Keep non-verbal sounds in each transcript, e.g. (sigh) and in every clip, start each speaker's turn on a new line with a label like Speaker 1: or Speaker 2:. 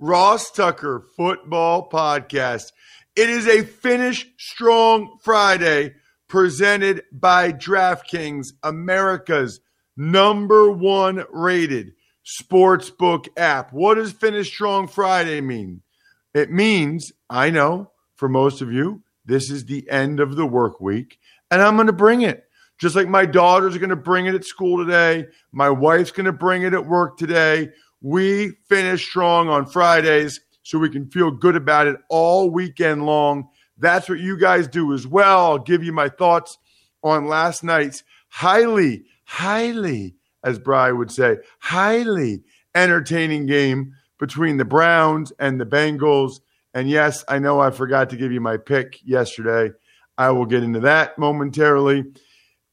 Speaker 1: Ross Tucker football podcast. It is a Finish Strong Friday presented by DraftKings, America's number one rated sportsbook app. What does Finish Strong Friday mean? It means, I know for most of you, this is the end of the work week, and I'm going to bring it. Just like my daughters going to bring it at school today, my wife's going to bring it at work today. We finish strong on Fridays so we can feel good about it all weekend long. That's what you guys do as well. I'll give you my thoughts on last night's highly, highly, as Bry would say, highly entertaining game between the Browns and the Bengals. And yes, I know I forgot to give you my pick yesterday. I will get into that momentarily.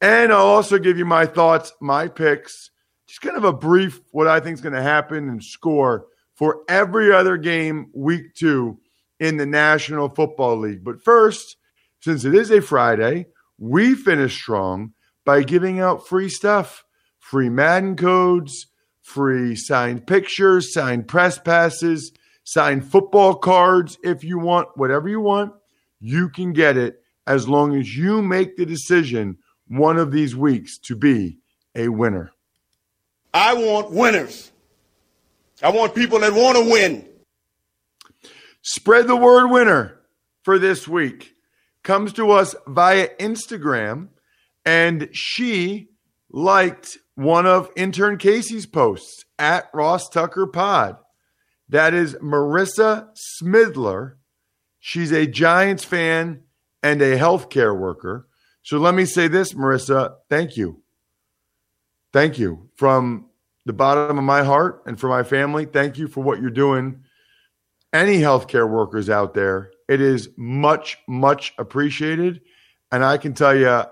Speaker 1: And I'll also give you my thoughts, my picks, just kind of a brief what I think is going to happen and score for every other game week two in the National Football League. But first, since it is a Friday, we finish strong by giving out free stuff free Madden codes, free signed pictures, signed press passes, signed football cards. If you want whatever you want, you can get it as long as you make the decision one of these weeks to be a winner.
Speaker 2: I want winners. I want people that want to win.
Speaker 1: Spread the word winner for this week. Comes to us via Instagram, and she liked one of intern Casey's posts at Ross Tucker Pod. That is Marissa Smidler. She's a Giants fan and a healthcare worker. So let me say this, Marissa. Thank you. Thank you from the bottom of my heart and for my family. Thank you for what you're doing. Any healthcare workers out there, it is much, much appreciated. And I can tell you,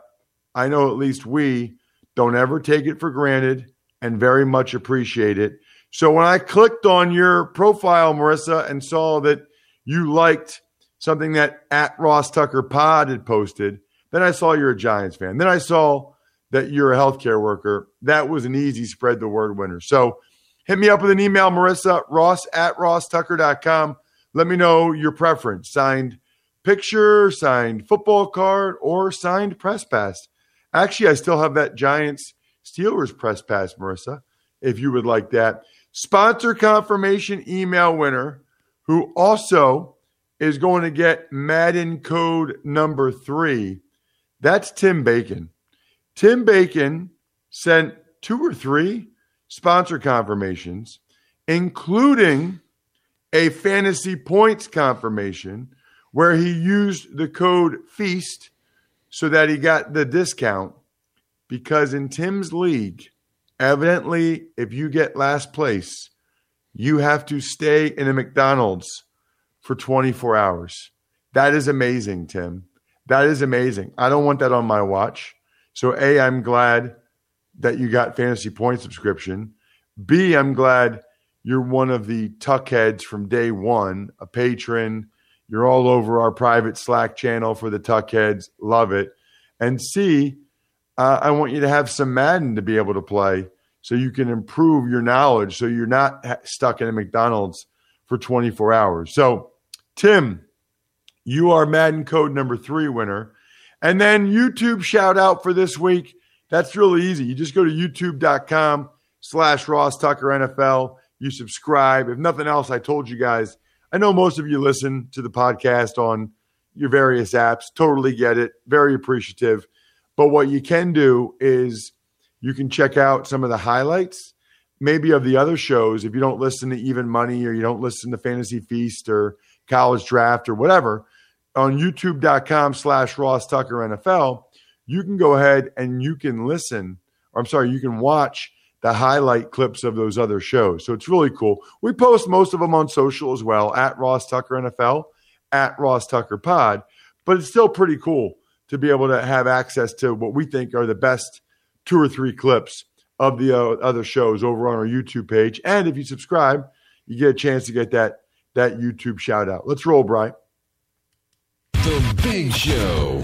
Speaker 1: I know at least we don't ever take it for granted and very much appreciate it. So when I clicked on your profile, Marissa, and saw that you liked something that at Ross Tucker Pod had posted, then I saw you're a Giants fan. Then I saw that you're a healthcare worker. That was an easy spread the word winner. So hit me up with an email, Marissa, ross at rosstucker.com. Let me know your preference signed picture, signed football card, or signed press pass. Actually, I still have that Giants Steelers press pass, Marissa, if you would like that. Sponsor confirmation email winner who also is going to get Madden code number three that's Tim Bacon. Tim Bacon sent two or three sponsor confirmations, including a fantasy points confirmation where he used the code FEAST so that he got the discount. Because in Tim's league, evidently, if you get last place, you have to stay in a McDonald's for 24 hours. That is amazing, Tim. That is amazing. I don't want that on my watch. So, A, I'm glad that you got fantasy point subscription. B, I'm glad you're one of the tuck heads from day one, a patron. You're all over our private Slack channel for the tuck heads. Love it. And C, uh, I want you to have some Madden to be able to play so you can improve your knowledge so you're not stuck in a McDonald's for 24 hours. So, Tim, you are Madden code number three winner. And then YouTube shout out for this week. That's really easy. You just go to youtube.com slash Ross Tucker NFL. You subscribe. If nothing else, I told you guys, I know most of you listen to the podcast on your various apps. Totally get it. Very appreciative. But what you can do is you can check out some of the highlights, maybe of the other shows. If you don't listen to Even Money or you don't listen to Fantasy Feast or College Draft or whatever, on youtube.com slash Ross Tucker NFL, you can go ahead and you can listen, or I'm sorry, you can watch the highlight clips of those other shows. So it's really cool. We post most of them on social as well at Ross Tucker NFL, at Ross Tucker Pod, but it's still pretty cool to be able to have access to what we think are the best two or three clips of the uh, other shows over on our YouTube page. And if you subscribe, you get a chance to get that that YouTube shout out. Let's roll, Brian.
Speaker 3: The Big Show.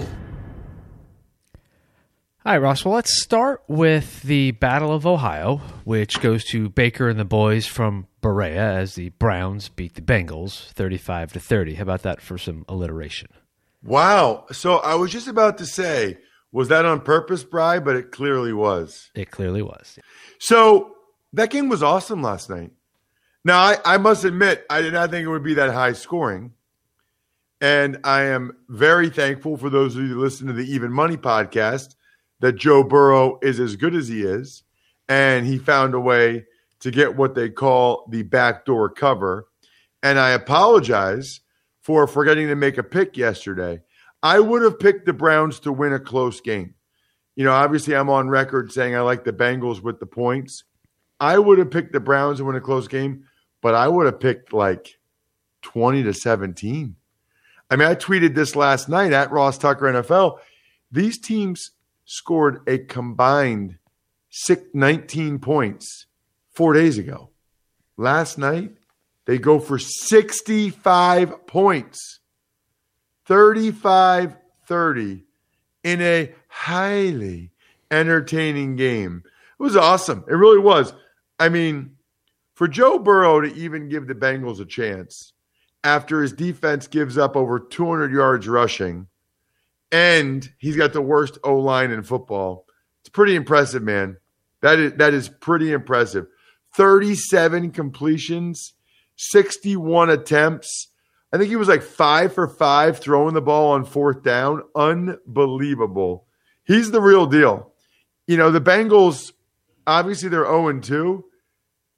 Speaker 4: All right, Ross. Well, let's start with the Battle of Ohio, which goes to Baker and the boys from Berea as the Browns beat the Bengals 35 to 30. How about that for some alliteration?
Speaker 1: Wow. So I was just about to say, was that on purpose, Bry? But it clearly was.
Speaker 4: It clearly was.
Speaker 1: So that game was awesome last night. Now, I, I must admit, I did not think it would be that high scoring. And I am very thankful for those of you who listen to the Even Money podcast that Joe Burrow is as good as he is. And he found a way to get what they call the backdoor cover. And I apologize for forgetting to make a pick yesterday. I would have picked the Browns to win a close game. You know, obviously, I'm on record saying I like the Bengals with the points. I would have picked the Browns to win a close game, but I would have picked like 20 to 17. I mean, I tweeted this last night at Ross Tucker NFL. These teams scored a combined 19 points four days ago. Last night, they go for 65 points. 35 30 in a highly entertaining game. It was awesome. It really was. I mean, for Joe Burrow to even give the Bengals a chance after his defense gives up over 200 yards rushing and he's got the worst O line in football, it's pretty impressive, man. That is that is pretty impressive. 37 completions, 61 attempts, I think he was like five for five throwing the ball on fourth down. Unbelievable. He's the real deal. You know, the Bengals, obviously they're 0 2,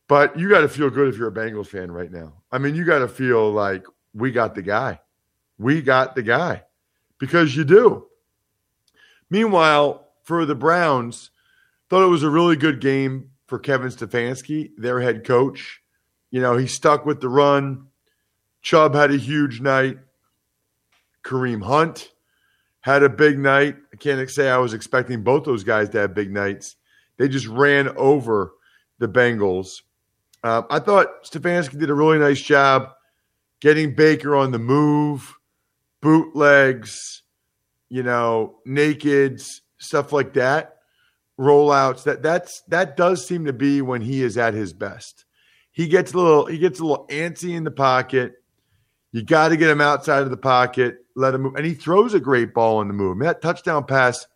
Speaker 1: but you got to feel good if you're a Bengals fan right now. I mean, you got to feel like we got the guy. We got the guy because you do. Meanwhile, for the Browns, thought it was a really good game for Kevin Stefanski, their head coach. You know, he stuck with the run Chubb had a huge night. Kareem Hunt had a big night. I can't say I was expecting both those guys to have big nights. They just ran over the Bengals. Uh, I thought Stefanski did a really nice job getting Baker on the move, bootlegs, you know, nakeds, stuff like that, rollouts. That that's that does seem to be when he is at his best. He gets a little he gets a little antsy in the pocket. You got to get him outside of the pocket, let him move. And he throws a great ball on the move. that touchdown pass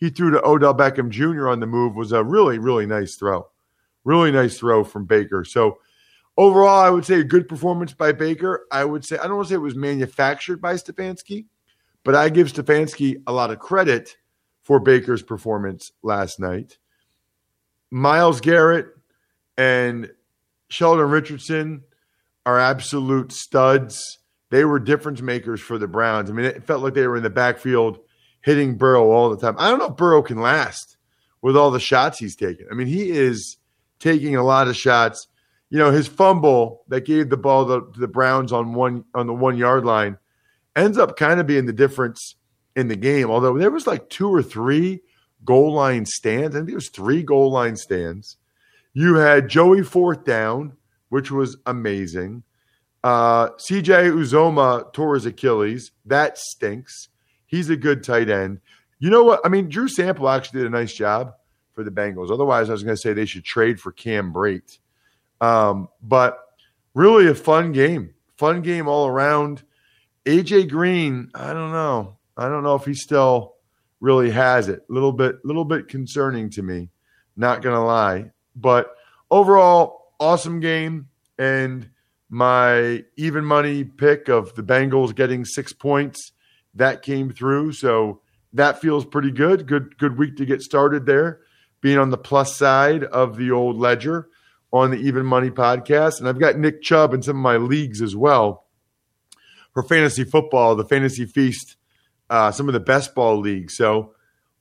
Speaker 1: he threw to Odell Beckham Jr. on the move was a really, really nice throw. Really nice throw from Baker. So overall, I would say a good performance by Baker. I would say, I don't want to say it was manufactured by Stefanski, but I give Stefanski a lot of credit for Baker's performance last night. Myles Garrett and Sheldon Richardson are absolute studs. They were difference makers for the Browns. I mean, it felt like they were in the backfield hitting Burrow all the time. I don't know if Burrow can last with all the shots he's taking. I mean, he is taking a lot of shots. You know, his fumble that gave the ball to the Browns on one on the one yard line ends up kind of being the difference in the game. Although there was like two or three goal line stands. I think there was three goal line stands. You had Joey fourth down, which was amazing. Uh, CJ Uzomah tore his Achilles. That stinks. He's a good tight end. You know what? I mean, Drew Sample actually did a nice job for the Bengals. Otherwise, I was going to say they should trade for Cam Brate. Um, but really a fun game. Fun game all around. AJ Green, I don't know. I don't know if he still really has it. A little bit, little bit concerning to me. Not gonna lie. But overall, awesome game. And my even money pick of the Bengals getting six points, that came through. So that feels pretty good. Good, good week to get started there. Being on the plus side of the old ledger on the Even Money podcast. And I've got Nick Chubb in some of my leagues as well for fantasy football, the Fantasy Feast, uh, some of the best ball leagues. So,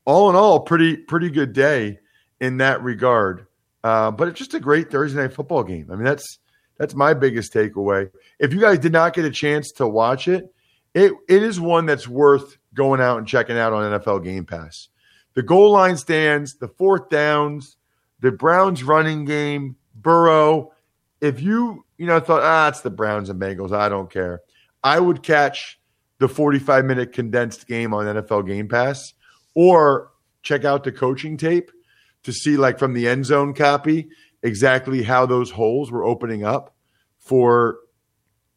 Speaker 1: all in all, pretty pretty good day in that regard. Uh, but it's just a great Thursday night football game. I mean, that's that's my biggest takeaway. If you guys did not get a chance to watch it, it it is one that's worth going out and checking out on NFL Game Pass. The goal line stands, the fourth downs, the Browns running game, Burrow. If you you know thought ah it's the Browns and Bengals, I don't care. I would catch the 45 minute condensed game on NFL Game Pass or check out the coaching tape to see like from the end zone copy exactly how those holes were opening up for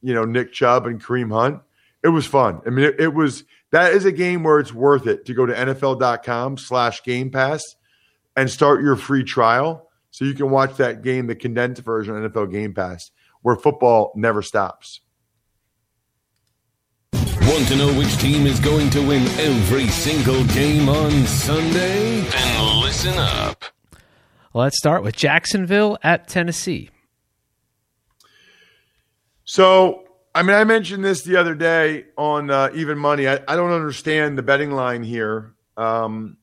Speaker 1: you know Nick Chubb and Kareem Hunt. It was fun. I mean, it, it was that is a game where it's worth it to go to NFL.com slash game pass and start your free trial so you can watch that game, the condensed version of NFL Game Pass, where football never stops.
Speaker 3: Want to know which team is going to win every single game on Sunday? Then listen up.
Speaker 4: Let's start with Jacksonville at Tennessee.
Speaker 1: So, I mean, I mentioned this the other day on uh, Even Money. I, I, don't understand the betting line here. Um,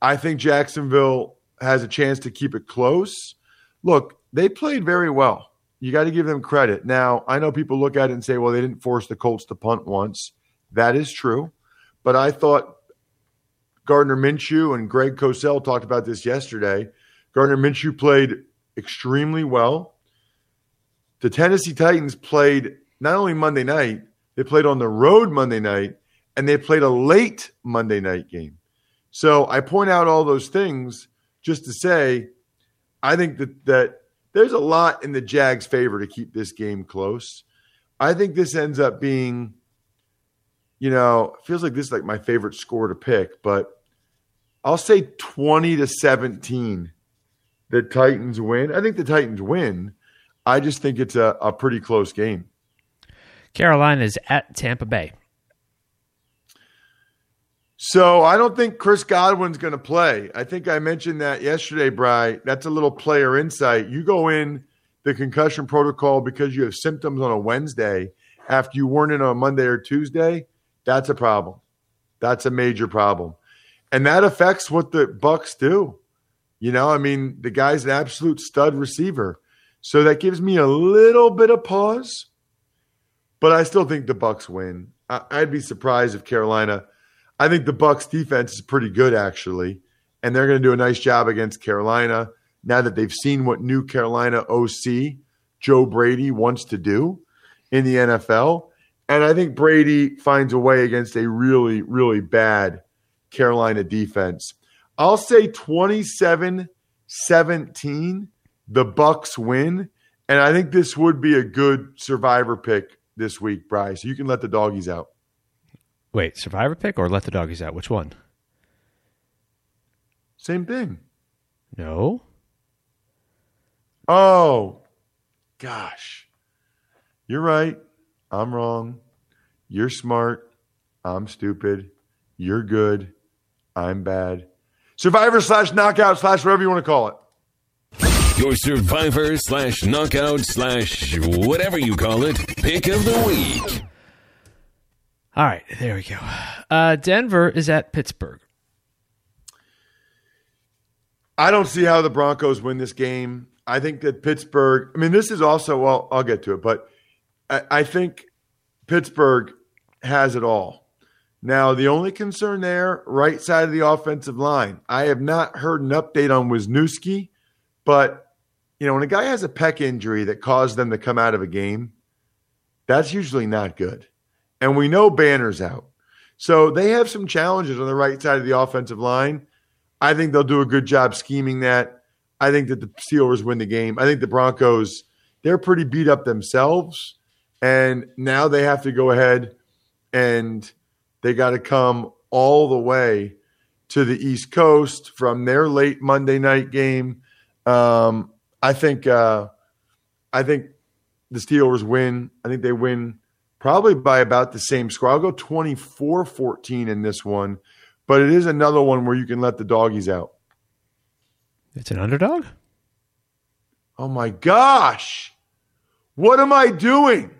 Speaker 1: I think Jacksonville has a chance to keep it close. Look, they played very well. You got to give them credit. Now, I know people look at it and say, well, they didn't force the Colts to punt once. That is true. But I thought Gardner Minshew and Greg Cosell talked about this yesterday. Gardner Minshew played extremely well. The Tennessee Titans played not only Monday night, they played on the road Monday night, and they played a late Monday night game. So I point out all those things just to say, I think that that there's a lot in the Jags' favor to keep this game close. I think this ends up being, you know, feels like this is like my favorite score to pick, but I'll say 20 to 17. The Titans win. I think the Titans win. I just think it's a, a pretty close game.
Speaker 4: Carolina is at Tampa Bay.
Speaker 1: So I don't think Chris Godwin's going to play. I think I mentioned that yesterday, Bry. That's a little player insight. You go in the concussion protocol because you have symptoms on a Wednesday after you weren't in on a Monday or Tuesday. That's a problem. That's a major problem, and that affects what the Bucks do. You know, I mean, the guy's an absolute stud receiver, so that gives me a little bit of pause. But I still think the Bucks win. I'd be surprised if Carolina I think the Bucks defense is pretty good actually, and they're going to do a nice job against Carolina now that they've seen what new Carolina OC Joe Brady wants to do in the NFL. And I think Brady finds a way against a really, really bad Carolina defense. I'll say 27 17, the Bucks win. And I think this would be a good survivor pick this week, Bryce. You can let the doggies out.
Speaker 4: Wait, survivor pick or let the doggies out? Which one?
Speaker 1: Same thing.
Speaker 4: No.
Speaker 1: Oh, gosh. You're right. I'm wrong. You're smart. I'm stupid. You're good. I'm bad. Survivor slash knockout slash whatever you want to call it.
Speaker 3: Your survivor slash knockout slash whatever you call it pick of the week.
Speaker 4: All right, there we go. Uh, Denver is at Pittsburgh.
Speaker 1: I don't see how the Broncos win this game. I think that Pittsburgh, I mean, this is also, well, I'll get to it, but I, I think Pittsburgh has it all. Now, the only concern there, right side of the offensive line, I have not heard an update on Wisniewski, but, you know, when a guy has a pec injury that caused them to come out of a game, that's usually not good. And we know Banner's out. So they have some challenges on the right side of the offensive line. I think they'll do a good job scheming that. I think that the Steelers win the game. I think the Broncos, they're pretty beat up themselves. And now they have to go ahead and they got to come all the way to the East Coast from their late Monday night game. Um, I think uh, I think the Steelers win. I think they win probably by about the same score. I'll go 24 14 in this one, but it is another one where you can let the doggies out.
Speaker 4: It's an underdog?
Speaker 1: Oh my gosh. What am I doing?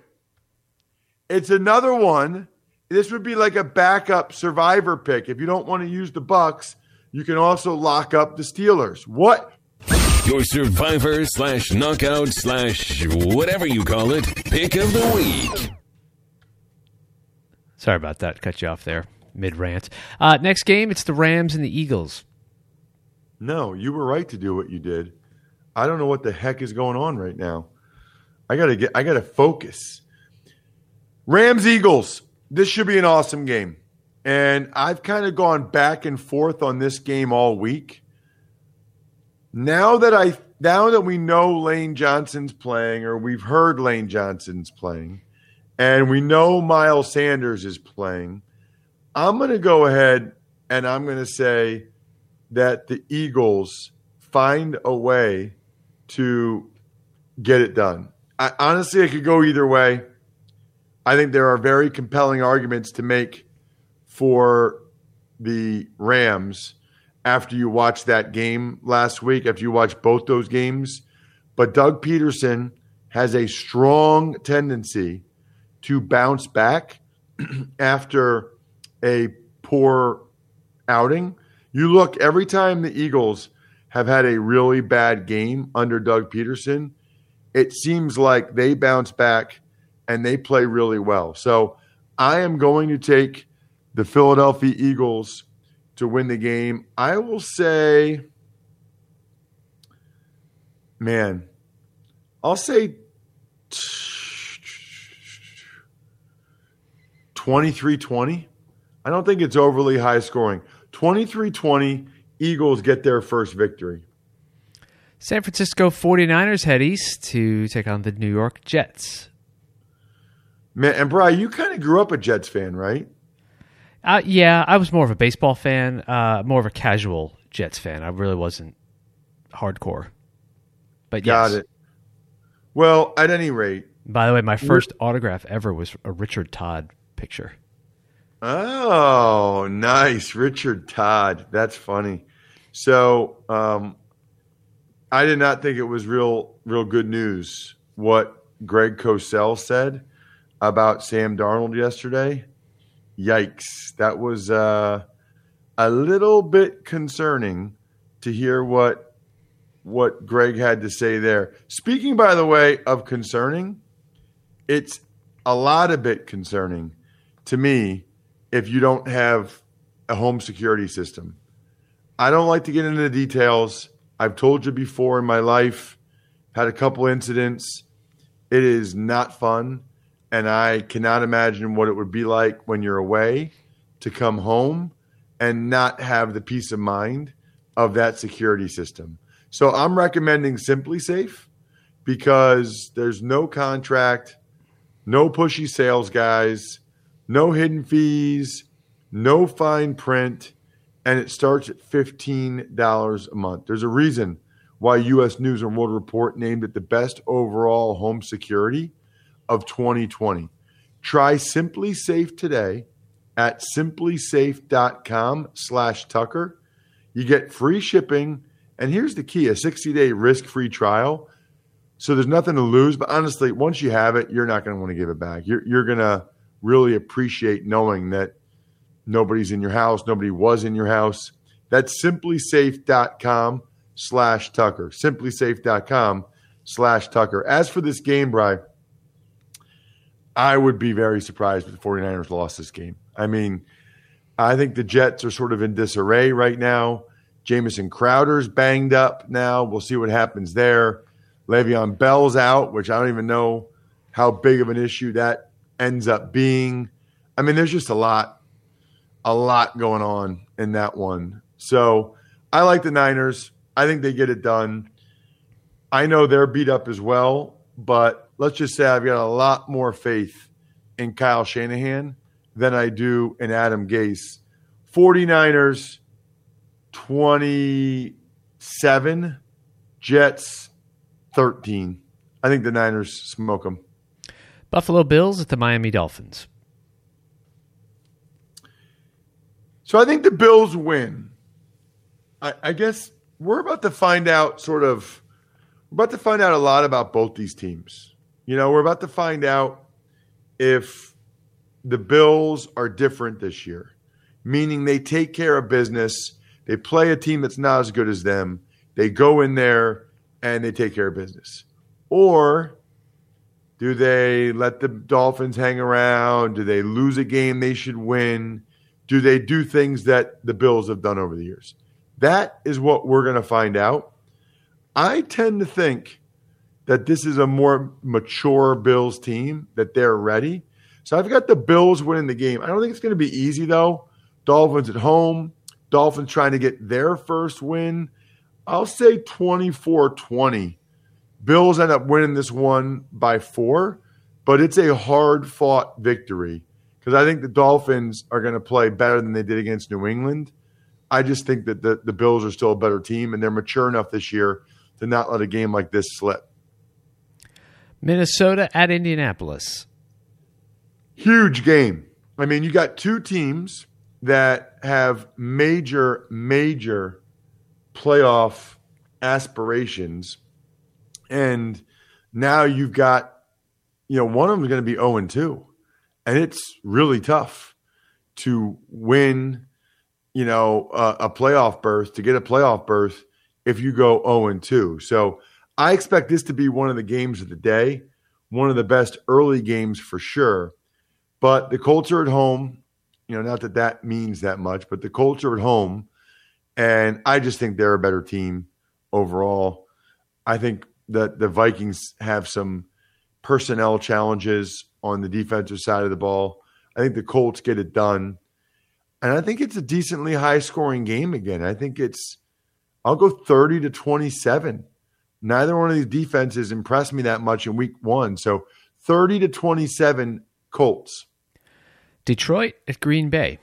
Speaker 1: It's another one. This would be like a backup survivor pick. If you don't want to use the Bucks, you can also lock up the Steelers. What?
Speaker 3: Your survivor slash knockout slash whatever you call it pick of the week.
Speaker 4: Sorry about that. Cut you off there mid rant. Uh, next game, it's the Rams and the Eagles.
Speaker 1: No, you were right to do what you did. I don't know what the heck is going on right now. I gotta get. I gotta focus. Rams Eagles. This should be an awesome game, and I've kind of gone back and forth on this game all week. Now that I now that we know Lane Johnson's playing, or we've heard Lane Johnson's playing, and we know Miles Sanders is playing, I'm going to go ahead and I'm going to say that the Eagles find a way to get it done. I, honestly, it could go either way. I think there are very compelling arguments to make for the Rams after you watch that game last week, after you watch both those games. But Doug Pederson has a strong tendency to bounce back (clears throat) after a poor outing. You look every time the Eagles have had a really bad game under Doug Pederson, it seems like they bounce back and they play really well. So I am going to take the Philadelphia Eagles to win the game. I will say, man, I'll say 23 20. I don't think it's overly high scoring. 23 20, Eagles get their first victory.
Speaker 4: San Francisco 49ers head east to take on the New York Jets.
Speaker 1: Man, and Brian, you kind of grew up a Jets fan, right?
Speaker 4: Uh, yeah, I was more of a baseball fan, uh, more of a casual Jets fan. I really wasn't hardcore. But
Speaker 1: Got it. Well, at any rate.
Speaker 4: By the way, my first autograph ever was a Richard Todd picture.
Speaker 1: Oh, nice. Richard Todd. That's funny. So, um, I did not think it was real, real good news what Greg Cosell said about Sam Darnold yesterday. Yikes. That was uh, a little bit concerning to hear what what Greg had to say there. Speaking, by the way, of concerning, it's a lot of bit concerning to me if you don't have a home security system. I don't like to get into the details. I've told you before in my life, had a couple incidents. It is not fun. And I cannot imagine what it would be like when you're away to come home and not have the peace of mind of that security system. So I'm recommending SimpliSafe because there's no contract, no pushy sales guys, no hidden fees, no fine print, and it starts at $15 a month. There's a reason why US News and World Report named it the best overall home security of 2020. Try SimpliSafe today at simplisafe.com slash Tucker. You get free shipping. And here's the key a 60 day risk free trial. So there's nothing to lose. But honestly, once you have it, you're not going to want to give it back. You're, you're going to really appreciate knowing that nobody's in your house, nobody was in your house. That's simplisafe.com slash Tucker. Simplisafe.com slash Tucker. As for this game, Bry, I would be very surprised if the 49ers lost this game. I mean, I think the Jets are sort of in disarray right now. Jamison Crowder's banged up now. We'll see what happens there. Le'Veon Bell's out, which I don't even know how big of an issue that ends up being. I mean, there's just a lot. a lot going on in that one. So I like the Niners. I think they get it done. I know they're beat up as well, but let's just say I've got a lot more faith in Kyle Shanahan than I do in Adam Gase. 49ers 27, Jets 13. I think the Niners smoke them.
Speaker 4: Buffalo Bills at the Miami Dolphins.
Speaker 1: So I think the Bills win. I, I guess we're about to find out sort of we're about to find out a lot about both these teams. You know, we're about to find out if the Bills are different this year, meaning they take care of business, they play a team that's not as good as them, they go in there and they take care of business. Or do they let the Dolphins hang around? Do they lose a game they should win? Do they do things that the Bills have done over the years? That is what we're going to find out. I tend to think that this is a more mature Bills team, that they're ready. So I've got the Bills winning the game. I don't think it's going to be easy, though. Dolphins at home, Dolphins trying to get their first win. I'll say 24 20. Bills end up winning this one by four, but it's a hard fought victory because I think the Dolphins are going to play better than they did against New England. I just think that the, the Bills are still a better team and they're mature enough this year to not let a game like this slip.
Speaker 4: Minnesota at Indianapolis.
Speaker 1: Huge game. I mean, you got two teams that have major, major playoff aspirations. And now you've got, you know, one of them is going to be 0 and 2. And it's really tough to win, you know, a, a playoff berth, to get a playoff berth if you go 0 and 2. So I expect this to be one of the games of the day, one of the best early games for sure. But the Colts are at home. You know, not that that means that much, but the Colts are at home. And I just think they're a better team overall. I think that the Vikings have some personnel challenges on the defensive side of the ball. I think the Colts get it done. And I think it's a decently high scoring game again. I think it's, I'll go 30 to 27. Neither one of these defenses impressed me that much in week one. So 30 to 27 Colts.
Speaker 4: Detroit at Green Bay.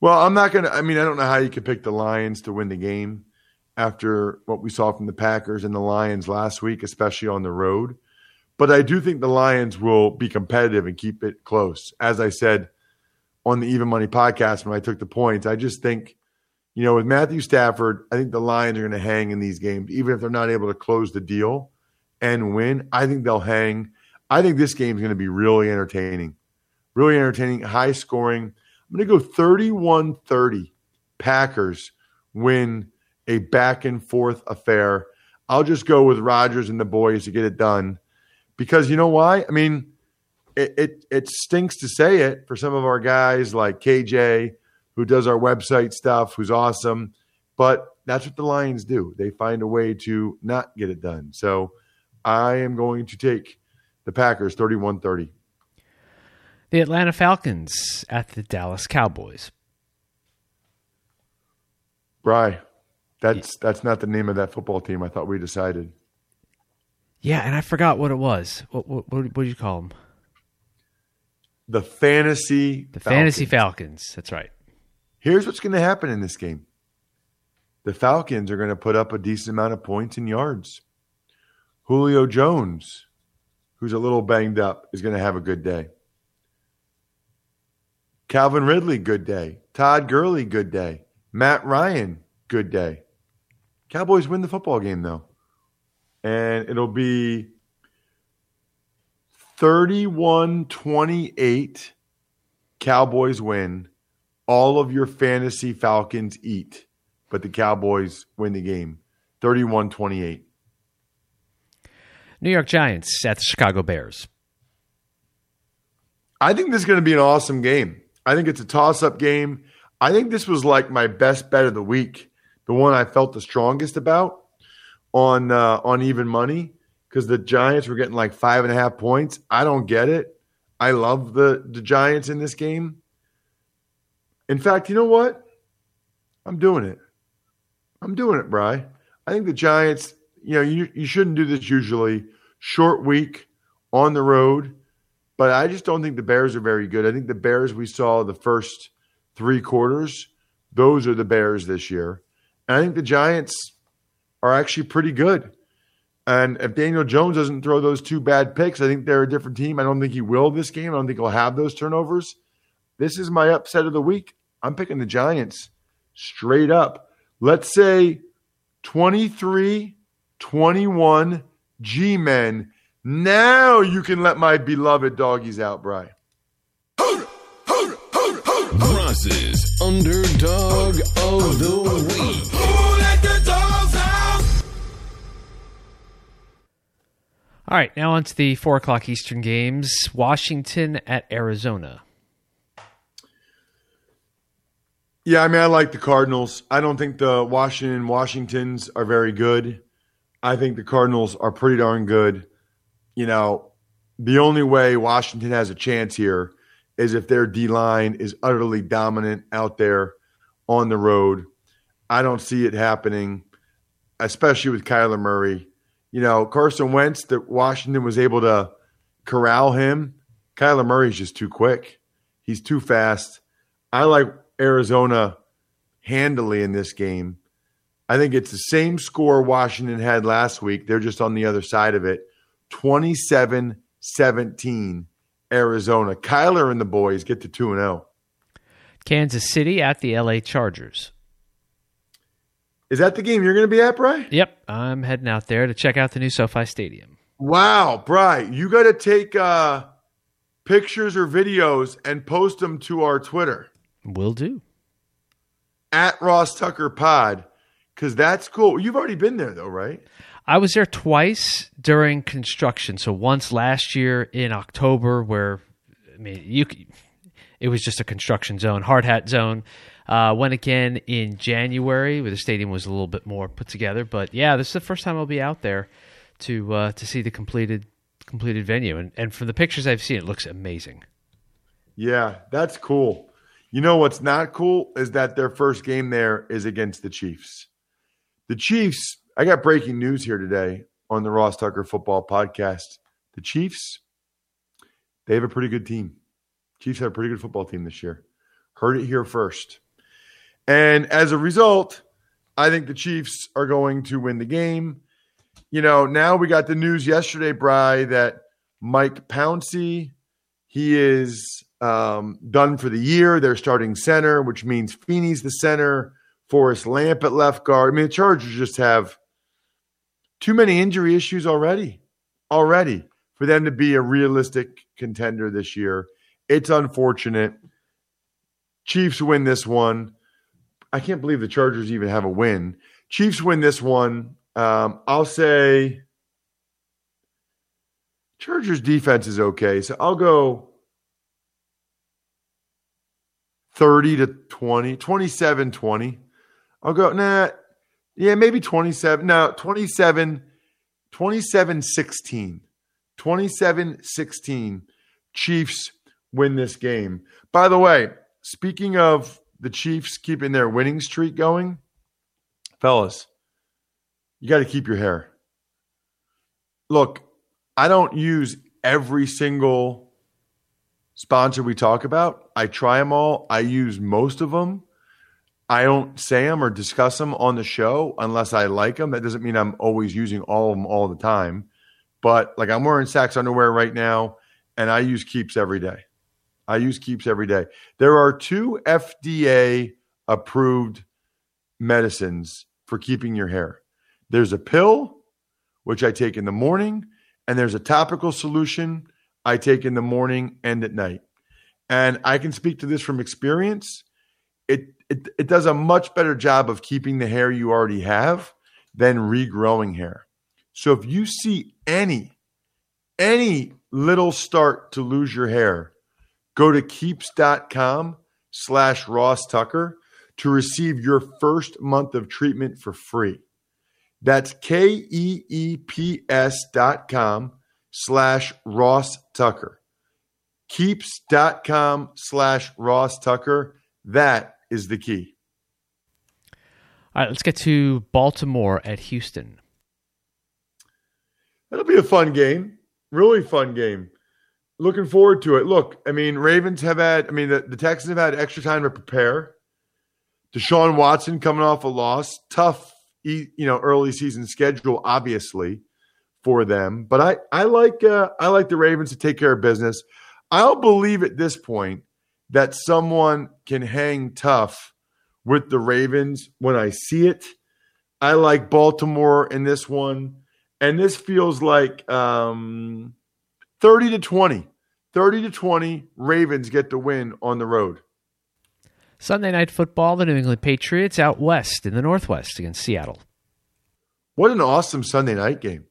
Speaker 1: Well, I'm not going to, I mean, I don't know how you could pick the Lions to win the game after what we saw from the Packers and the Lions last week, especially on the road. But I do think the Lions will be competitive and keep it close. As I said on the Even Money podcast when I took the points, I just think, you know, with Matthew Stafford, I think the Lions are going to hang in these games, even if they're not able to close the deal and win. I think they'll hang. I think this game is going to be really entertaining. Really entertaining, high scoring. I'm going to go 31 30. Packers win a back and forth affair. I'll just go with Rodgers and the boys to get it done because you know why? I mean, it, it, it stinks to say it for some of our guys like KJ, who does our website stuff, who's awesome, but that's what the Lions do. They find a way to not get it done. So I am going to take the Packers 31 30.
Speaker 4: The Atlanta Falcons at the Dallas Cowboys.
Speaker 1: Bry, that's that's not the name of that football team. I thought we decided.
Speaker 4: Yeah, and I forgot what it was. What what, what, what do you call them?
Speaker 1: The fantasy.
Speaker 4: The fantasy Falcons. That's right.
Speaker 1: Here's what's going to happen in this game. The Falcons are going to put up a decent amount of points and yards. Julio Jones, who's a little banged up, is going to have a good day. Calvin Ridley, good day. Todd Gurley, good day. Matt Ryan, good day. Cowboys win the football game, though. And it'll be 31 28. Cowboys win. All of your fantasy Falcons eat, but the Cowboys win the game 31 28.
Speaker 4: New York Giants at the Chicago Bears.
Speaker 1: I think this is going to be an awesome game. I think it's a toss up game. I think this was like my best bet of the week, the one I felt the strongest about on uh, on even money because the Giants were getting like five and a half points. I don't get it. I love the the Giants in this game. In fact, you know what? I'm doing it. I'm doing it, Bry. I think the Giants, you know, you, you shouldn't do this usually. Short week on the road, but I just don't think the Bears are very good. I think the Bears we saw the first three quarters, those are the Bears this year. And I think the Giants are actually pretty good. And if Daniel Jones doesn't throw those two bad picks, I think they're a different team. I don't think he will this game. I don't think he'll have those turnovers. This is my upset of the week. I'm picking the Giants straight up. Let's say 23 21 G Men. Now you can let my beloved doggies out, Bry.
Speaker 3: Ross's underdog of the week. Who let the dogs out?
Speaker 4: All right, now on to the four o'clock Eastern games. Washington at Arizona.
Speaker 1: Yeah, I mean, I like the Cardinals. I don't think the Washington Washingtons are very good. I think the Cardinals are pretty darn good. You know, the only way Washington has a chance here is if their D line is utterly dominant out there on the road. I don't see it happening, especially with Kyler Murray. You know, Carson Wentz, that Washington was able to corral him. Kyler Murray's just too quick. He's too fast. I like Arizona handily in this game. I think it's the same score Washington had last week. They're just on the other side of it. 27 17 Arizona. Kyler and the boys get to 2 0.
Speaker 4: Kansas City at the LA Chargers.
Speaker 1: Is that the game you're going to be at, Bry?
Speaker 4: Yep, I'm heading out there to check out the new SoFi Stadium.
Speaker 1: Wow, Bry, you got to take uh, pictures or videos and post them to our Twitter.
Speaker 4: Will do.
Speaker 1: At Ross Tucker Pod, because that's cool. You've already been there, though, right?
Speaker 4: I was there twice during construction. So once last year in October, where I mean, you it was just a construction zone, hard hat zone. Uh, went again in January, where the stadium was a little bit more put together. But yeah, this is the first time I'll be out there to uh, to see the completed completed venue, and and from the pictures I've seen, it looks amazing.
Speaker 1: Yeah, that's cool. You know what's not cool is that their first game there is against the Chiefs. The Chiefs, I got breaking news here today on the Ross Tucker Football Podcast. The Chiefs, they have a pretty good team. Chiefs have a pretty good football team this year. Heard it here first. And as a result, I think the Chiefs are going to win the game. You know, now we got the news yesterday, Bry, that Mike Pouncey, he is um, done for the year. They're starting center, which means Feeney's the center, Forrest Lamp at left guard. I mean, the Chargers just have too many injury issues already, already for them to be a realistic contender this year. It's unfortunate. Chiefs win this one. I can't believe the Chargers even have a win. Chiefs win this one. Um, I'll say Chargers defense is okay. So I'll go 30 to 20, 27 20. I'll go, nah, yeah, maybe 27. No, 27, 27 16. 27 16. Chiefs win this game. By the way, speaking of the Chiefs keeping their winning streak going, fellas, you got to keep your hair. Look, I don't use every single sponsor we talk about. I try them all. I use most of them. I don't say them or discuss them on the show unless I like them. That doesn't mean I'm always using all of them all the time. But like I'm wearing Saxx underwear right now, and I use Keeps every day. I use Keeps every day. There are two FDA approved medicines for keeping your hair. There's a pill, which I take in the morning, and there's a topical solution I take in the morning and at night. And I can speak to this from experience. It, it, it does a much better job of keeping the hair you already have than regrowing hair. So if you see any, any little start to lose your hair, go to keeps.com slash Ross Tucker to receive your first month of treatment for free. That's K E E P S dot com slash Ross Tucker. Keeps.com slash Ross Tucker. That is the key.
Speaker 4: All right, let's get to Baltimore at Houston.
Speaker 1: That'll be a fun game. Really fun game. Looking forward to it. Look, I mean, Ravens have had, I mean, the, the Texans have had extra time to prepare. Deshaun Watson coming off a loss. Tough, you know, early season schedule, obviously, for them. But I, I like uh, I like the Ravens to take care of business. I'll believe at this point that someone can hang tough with the Ravens when I see it. I like Baltimore in this one. And this feels like um, 30 to 20. 30 to 20, Ravens get the win on the road.
Speaker 4: Sunday night football, the New England Patriots out west in the Northwest against Seattle.
Speaker 1: What an awesome Sunday night game.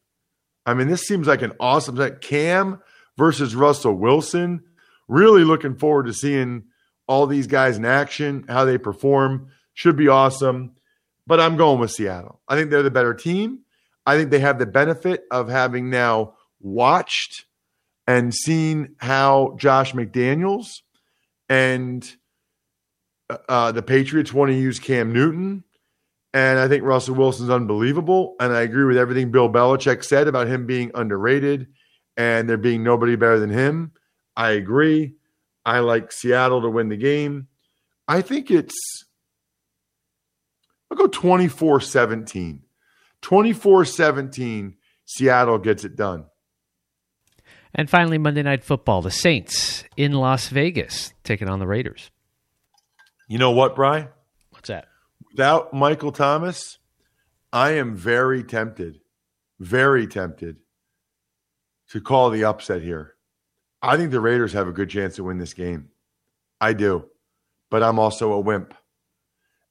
Speaker 1: I mean, this seems like an awesome night. Cam versus Russell Wilson. Really looking forward to seeing all these guys in action, how they perform. Should be awesome. But I'm going with Seattle. I think they're the better team. I think they have the benefit of having now watched and seen how Josh McDaniels and uh, the Patriots want to use Cam Newton. And I think Russell Wilson's unbelievable. And I agree with everything Bill Belichick said about him being underrated and there being nobody better than him. I agree. I like Seattle to win the game. I think it's, I'll go 24 17. 24 17, Seattle gets it done.
Speaker 4: And finally, Monday Night Football, the Saints in Las Vegas taking on the Raiders.
Speaker 1: You know what, Bry?
Speaker 4: What's that?
Speaker 1: Without Michael Thomas, I am very tempted, very tempted to call the upset here. I think the Raiders have a good chance to win this game. I do. But I'm also a wimp.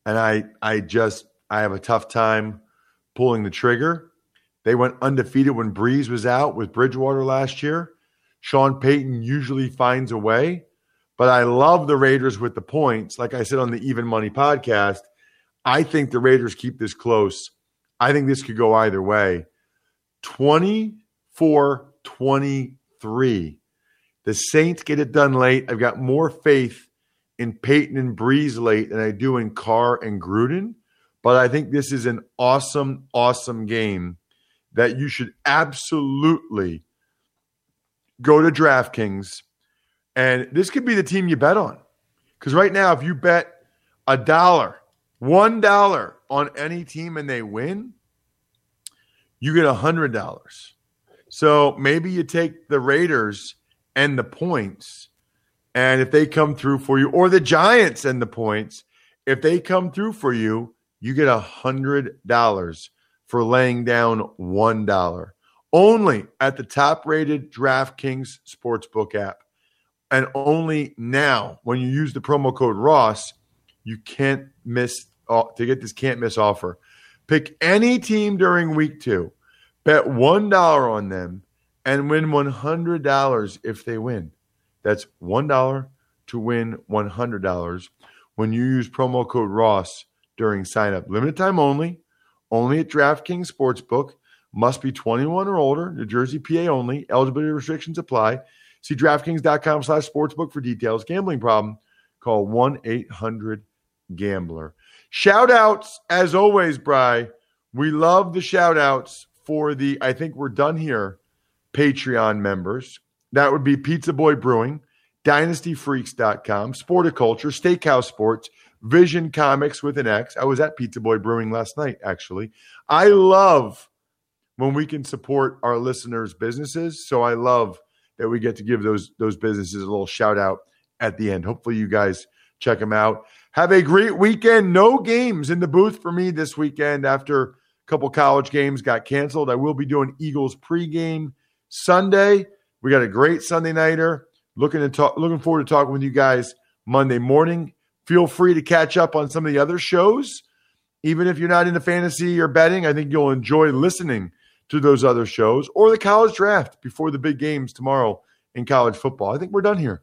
Speaker 1: And I I just I have a tough time pulling the trigger. They went undefeated when Brees was out with Bridgewater last year. Sean Payton usually finds a way, but I love the Raiders with the points. Like I said on the Even Money podcast, I think the Raiders keep this close. I think this could go either way. 24 23. The Saints get it done late. I've got more faith in Payton and Brees late than I do in Carr and Gruden. But I think this is an awesome, awesome game that you should absolutely go to DraftKings. And this could be the team you bet on. Because right now, if you bet a dollar, one dollar on any team and they win, you get a hundred dollars. So maybe you take the Raiders and the points, and if they come through for you, or the Giants and the points, if they come through for you, you get a hundred dollars for laying down one dollar only at the top rated DraftKings Sportsbook app. And only now, when you use the promo code Ross, you can't miss uh, to get this can't miss offer. Pick any team during week two, bet $1 on them, and win $100 if they win. That's $1 to win $100 when you use promo code Ross during sign up. Limited time only, only at DraftKings Sportsbook. Must be 21 or older, New Jersey, PA only. Eligibility restrictions apply. See DraftKings.com slash sportsbook for details. Gambling problem? Call 1 800 Gambler. Shout outs, as always, Bry. We love the shout outs for the, I think we're done here, Patreon members. That would be Pizza Boy Brewing, DynastyFreaks.com, Sporticulture, Steakhouse Sports, Vision Comics with an X. I was at Pizza Boy Brewing last night, actually. I love when we can support our listeners' businesses. So I love that we get to give those those businesses a little shout out at the end. Hopefully, you guys check them out. Have a great weekend. No games in the booth for me this weekend after a couple college games got canceled. I will be doing Eagles pregame Sunday. We got a great Sunday nighter. Looking to talk, looking forward to talking with you guys Monday morning. Feel free to catch up on some of the other shows. Even if you're not into fantasy or betting, I think you'll enjoy listening to those other shows or the college draft before the big games tomorrow in college football. I think we're done here.